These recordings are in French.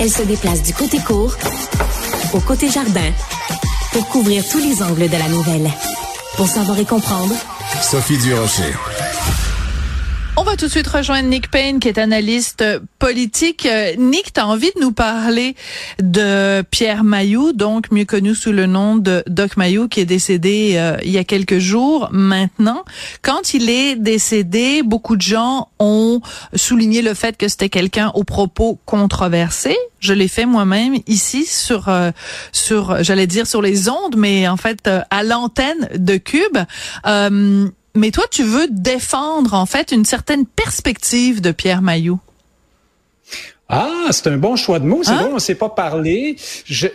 Elle se déplace du côté court au côté jardin pour couvrir tous les angles de la nouvelle. Pour savoir et comprendre, Sophie Durocher. On va tout de suite rejoindre Nick Payne, qui est analyste politique. Euh, Nick, tu as envie de nous parler de Pierre Mailloux, donc mieux connu sous le nom de Doc Mailloux, qui est décédé euh, il y a quelques jours maintenant. Quand il est décédé, beaucoup de gens ont souligné le fait que c'était quelqu'un aux propos controversés. Je l'ai fait moi-même ici sur euh, sur j'allais dire sur les ondes, mais en fait à l'antenne de Cube. Mais toi, tu veux défendre en fait une certaine perspective de Pierre Mailloux. Ah, c'est un bon choix de mots. C'est hein? bon, on ne s'est pas parlé. Je,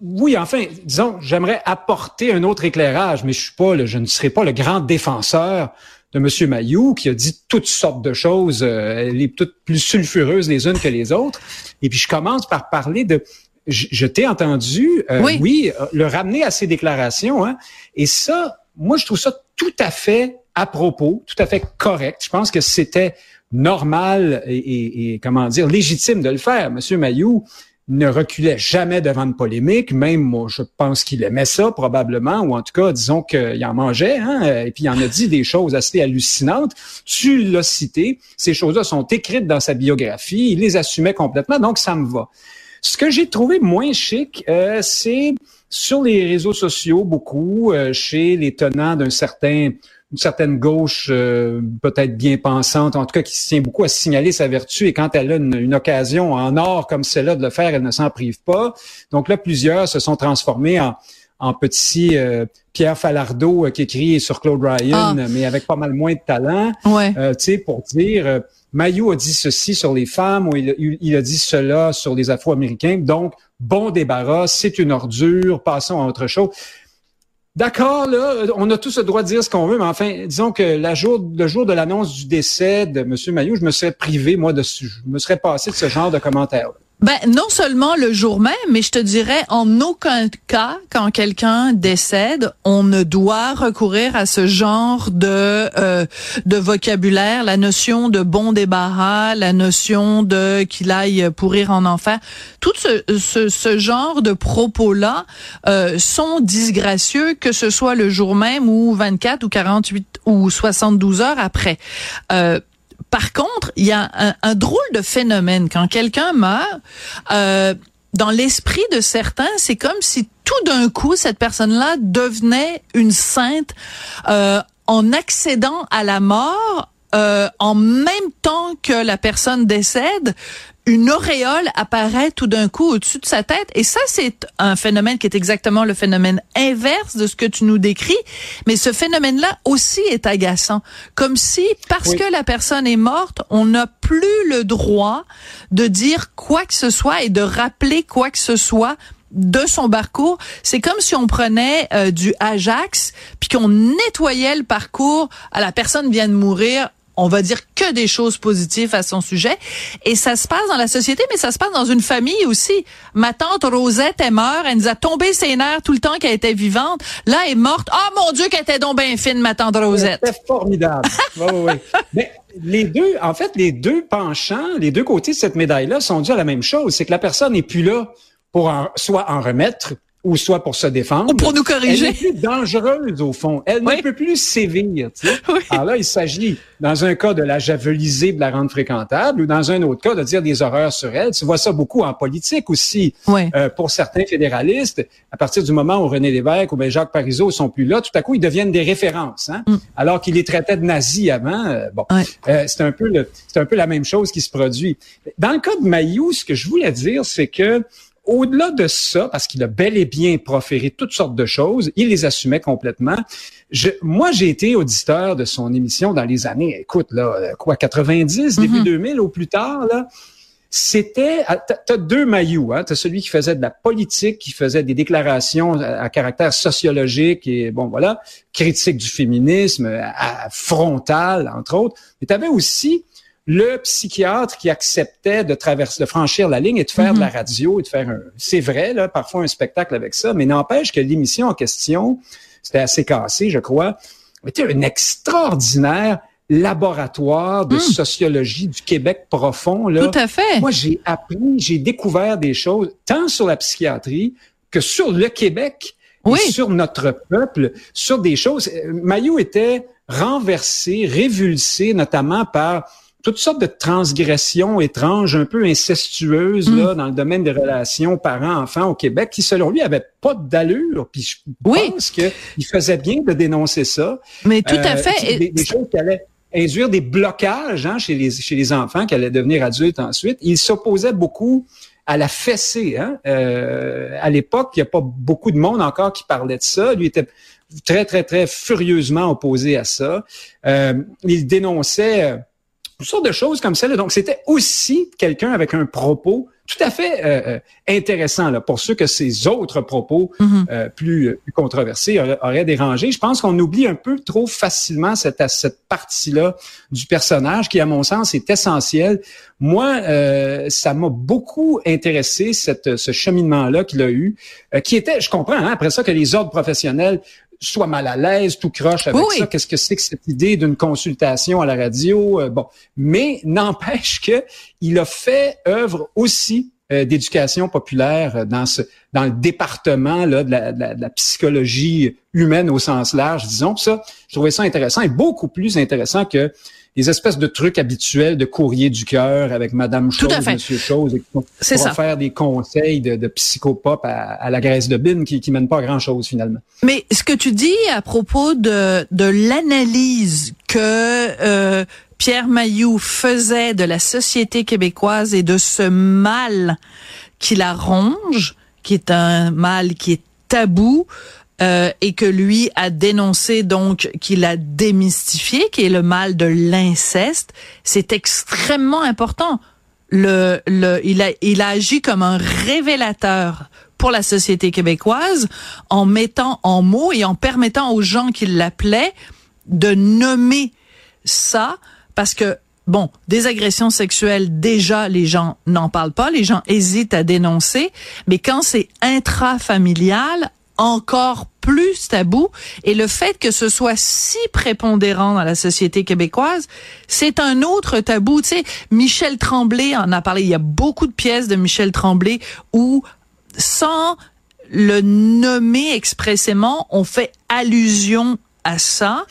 oui, enfin, disons, j'aimerais apporter un autre éclairage, mais je suis pas, le, je ne serai pas le grand défenseur de M. Mailloux qui a dit toutes sortes de choses, euh, les toutes plus sulfureuses les unes que les autres. Et puis je commence par parler de, je, t'ai entendu, euh, oui. oui. Euh, le ramener à ses déclarations, hein, et ça, moi je trouve ça tout à fait à propos, tout à fait correct. Je pense que c'était normal et, comment dire légitime de le faire. Monsieur Mayou ne reculait jamais devant une polémique, même moi, je pense qu'il aimait ça probablement, ou en tout cas, disons qu'il en mangeait, hein, et puis il en a dit des choses assez hallucinantes. Tu l'as cité, ces choses-là sont écrites dans sa biographie, il les assumait complètement, donc ça me va. Ce que j'ai trouvé moins chic, euh, c'est sur les réseaux sociaux, beaucoup, euh, chez les tenants d'un certain une certaine gauche euh, peut-être bien pensante, en tout cas qui se tient beaucoup à signaler sa vertu et quand elle a une, occasion en or comme celle-là de le faire, elle ne s'en prive pas. Donc là, plusieurs se sont transformés en, en petit euh, Pierre Falardeau euh, qui écrit sur Claude Ryan, ah. mais avec pas mal moins de talent, ouais. tu sais, pour dire Mayou a dit ceci sur les femmes ou il, il a dit cela sur les Afro-Américains. Donc, bon débarras, c'est une ordure, passons à autre chose. D'accord, là, on a tous le droit de dire ce qu'on veut, mais enfin, disons que le jour de l'annonce du décès de M. Maillot, je me serais privé, moi, de, je me serais passé de ce genre de commentaires. Ben non seulement le jour même, mais je te dirais en aucun cas quand quelqu'un décède, on ne doit recourir à ce genre de euh, de vocabulaire, la notion de bon débarras, la notion de qu'il aille pourrir en enfer. Tout ce, ce, ce genre de propos là euh, sont disgracieux que ce soit le jour même ou 24 ou 48 ou 72 heures après. Euh, par contre, il y a un, drôle de phénomène quand quelqu'un meurt. Euh, dans l'esprit de certains, c'est comme si tout d'un coup cette personne-là devenait une sainte euh, en accédant à la mort euh, en même temps que la personne décède, une auréole apparaît tout d'un coup au-dessus de sa tête. Et ça, c'est un phénomène qui est exactement le phénomène inverse de ce que tu nous décris. Mais ce phénomène-là aussi est agaçant. Comme si, parce que la personne est morte, on n'a plus le droit de dire quoi que ce soit et de rappeler quoi que ce soit de son parcours, c'est comme si on prenait euh, du Ajax puis qu'on nettoyait le parcours. À la personne vient de mourir, on va dire que des choses positives à son sujet. Et ça se passe dans la société, mais ça se passe dans une famille aussi. Ma tante Rosette est morte, elle nous a tombé ses nerfs tout le temps qu'elle était vivante. Là, elle est morte. Oh mon Dieu, qu'elle était donc bien fine, ma tante Rosette. C'était formidable. oui, oui, Mais les deux, en fait, les deux penchants, les deux côtés de cette médaille-là sont dus à la même chose. C'est que la personne n'est plus là pour soit en remettre ou soit pour se défendre. Ou pour nous corriger. Elle est plus dangereuse, au fond. Elle ne peut plus sévir. Tu sais. Alors là, il s'agit, dans un cas, de la javeliser, de la rendre fréquentable, ou dans un autre cas, de dire des horreurs sur elle. Tu vois ça beaucoup en politique aussi. Euh, pour certains fédéralistes, à partir du moment où René Lévesque ou bien Jacques Parizeau sont plus là, tout à coup, ils deviennent des références. Hein? Mm. Alors qu'ils les traitaient de nazis avant. Euh, bon, euh, c'est un peu c'est un peu la même chose qui se produit. Dans le cas de Mayou, ce que je voulais dire, c'est que au-delà de ça, parce qu'il a bel et bien proféré toutes sortes de choses, il les assumait complètement. Je, moi, j'ai été auditeur de son émission dans les années, écoute, là, euh, quoi, 90, début 2000 mhm. ou plus tard, là. C'était, ah, t'as deux maillots, hein. T'as celui qui faisait de la politique, qui faisait des déclarations à, caractère sociologique et bon voilà, critique du féminisme, à, frontal entre autres. Mais t'avais aussi le psychiatre qui acceptait de traverser, de franchir la ligne et de faire de la mhm. radio et de faire un, c'est vrai, là, parfois un spectacle avec ça, mais n'empêche que l'émission en question, c'était assez cassé, je crois, était une extraordinaire laboratoire de hmm. sociologie du Québec profond. Là. Tout à fait. Moi, j'ai appris, j'ai découvert des choses, tant sur la psychiatrie que sur le Québec, oui. et sur notre peuple, sur des choses. Mayou était renversé, révulsé, notamment par toutes sortes de transgressions étranges, un peu incestueuses là, hmm. dans le domaine des relations parents-enfants au Québec, qui selon lui avaient pas d'allure. Puis je pense qu'il faisait bien de dénoncer ça. Mais tout à euh, fait. Des, choses qui allaient induire des blocages hein, chez, les, chez les enfants qui allaient devenir adultes ensuite. Il s'opposait beaucoup à la fessée. Hein? Euh, à l'époque, il n'y a pas beaucoup de monde encore qui parlait de ça. Lui était très, très, très furieusement opposé à ça. Euh, il dénonçait euh, toutes sortes de choses comme ça. Donc, c'était aussi quelqu'un avec un propos tout à fait euh, euh, intéressant là, pour ceux que ces autres propos mhm. euh, plus, plus, controversés auraient, dérangé. Je pense qu'on oublie un peu trop facilement cette, cette partie-là du personnage qui, à mon sens, est essentielle. Moi, ça m'a beaucoup intéressé cette, ce cheminement-là qu'il a eu, qui était, je comprends, hein, après ça, que les ordres professionnels soit mal à l'aise, tout croche avec ça. Qu'est-ce que c'est que cette idée d'une consultation à la radio? Euh, bon, mais n'empêche que il a fait œuvre aussi euh, d'éducation populaire dans ce dans le département là, de, la, de, la, psychologie humaine au sens large, disons. ça, je trouvais ça intéressant et beaucoup plus intéressant que les espèces de trucs habituels de courrier du cœur avec Madame Chose, Monsieur Chose, et pour ça. faire des conseils de, de psychopop à, la graisse de bine qui, qui mènent pas à grand chose finalement. Mais ce que tu dis à propos de, de l'analyse que euh, Pierre Mailloux faisait de la société québécoise et de ce mal qui la ronge, qui est un mal qui est tabou, euh, et que lui a dénoncé donc qu'il a démystifié, qui est le mal de l'inceste, c'est extrêmement important. Le, le, il a, il a agi comme un révélateur pour la société québécoise en mettant en mots et en permettant aux gens qui l'appelaient de nommer ça parce que bon, des agressions sexuelles, déjà, les gens n'en parlent pas, les gens hésitent à dénoncer, mais quand c'est intrafamilial, encore plus tabou et le fait que ce soit si prépondérant dans la société québécoise, c'est un autre tabou. Tu sais, Michel Tremblay en a parlé. Il y a beaucoup de pièces de Michel Tremblay où, sans le nommer expressément, on fait allusion à ça.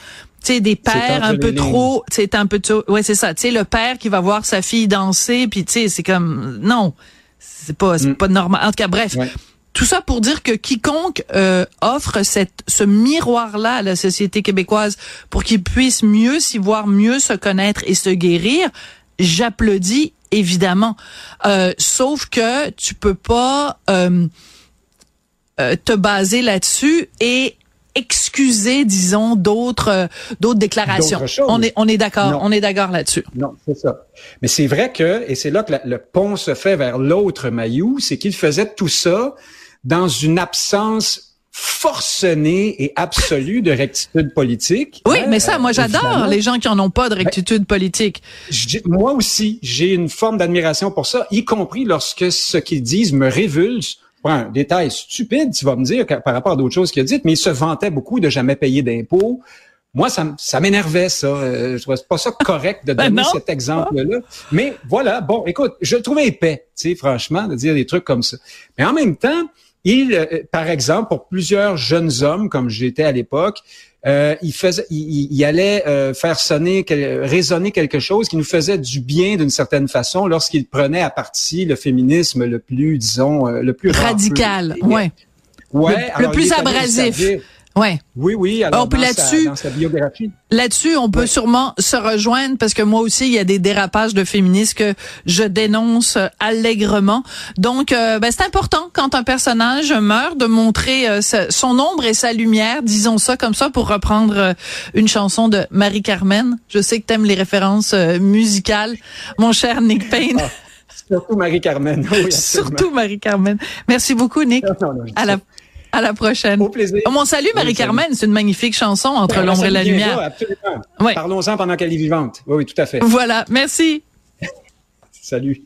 Tu sais, des pères un peu trop, c'est un peu trop, ouais, c'est ça. Tu sais, le père qui va voir sa fille danser, puis tu sais, c'est comme, non, c'est pas, c'est mm. pas normal. En tout cas, bref. Tout ça pour dire que quiconque euh, offre cette, ce miroir-là à la société québécoise pour qu'ils puissent mieux s'y voir, mieux se connaître et se guérir, j'applaudis évidemment. Euh, sauf que tu peux pas euh, te baser là-dessus et excuser, disons, d'autres d'autres déclarations. On est on est d'accord, on est d'accord là-dessus. Non, c'est ça. Mais c'est vrai que et c'est là que le pont se fait vers l'autre maillot, c'est qu'il faisait tout ça dans une absence forcenée et absolue de rectitude politique. Oui, mais ça, moi, j'adore les gens qui en ont pas de ben, rectitude politique. Moi aussi, j'ai une forme d'admiration pour ça, y compris lorsque ce qu'ils disent me révulse. Un détail stupide, tu vas me dire, par rapport à d'autres choses qu'il a dites, mais il se vantait beaucoup de jamais payer d'impôts. Moi, ça, ça m'énervait, ça. Euh, je trouvais pas ça correct de ben donner cet exemple-là. Mais voilà, bon, écoute, je le trouvais épais, tu sais, franchement, de dire des trucs comme ça. Mais en même temps, il, euh, par exemple, pour plusieurs jeunes hommes, comme j'étais à l'époque, euh, il faisait, il, allait euh, faire sonner, résonner quelque chose qui nous faisait du bien d'une certaine façon lorsqu'il prenait à partie le féminisme le plus, disons, le plus radical, ouais, ouais, le, plus abrasif. Ouais. Oui, oui. Alors, dans, là-dessus. Là-dessus, on peut sûrement se rejoindre parce que moi aussi, il y a des dérapages de féministes que je dénonce allègrement. Donc, euh, ben, c'est important quand un personnage meurt de montrer euh, son ombre et sa lumière, disons ça comme ça, pour reprendre euh, une chanson de Marie-Carmen. Je sais que tu aimes les références musicales, mon cher Nick Payne. Ah, surtout Marie-Carmen. Oui, surtout Marie-Carmen. Merci beaucoup, Nick. à la à la prochaine. Au plaisir. Oh, mon salut, Marie-Carmen. C'est une magnifique chanson entre l'ombre et la lumière. absolument. Parlons-en pendant qu'elle est vivante. Oui, oui, tout à fait. Voilà. Merci. Salut.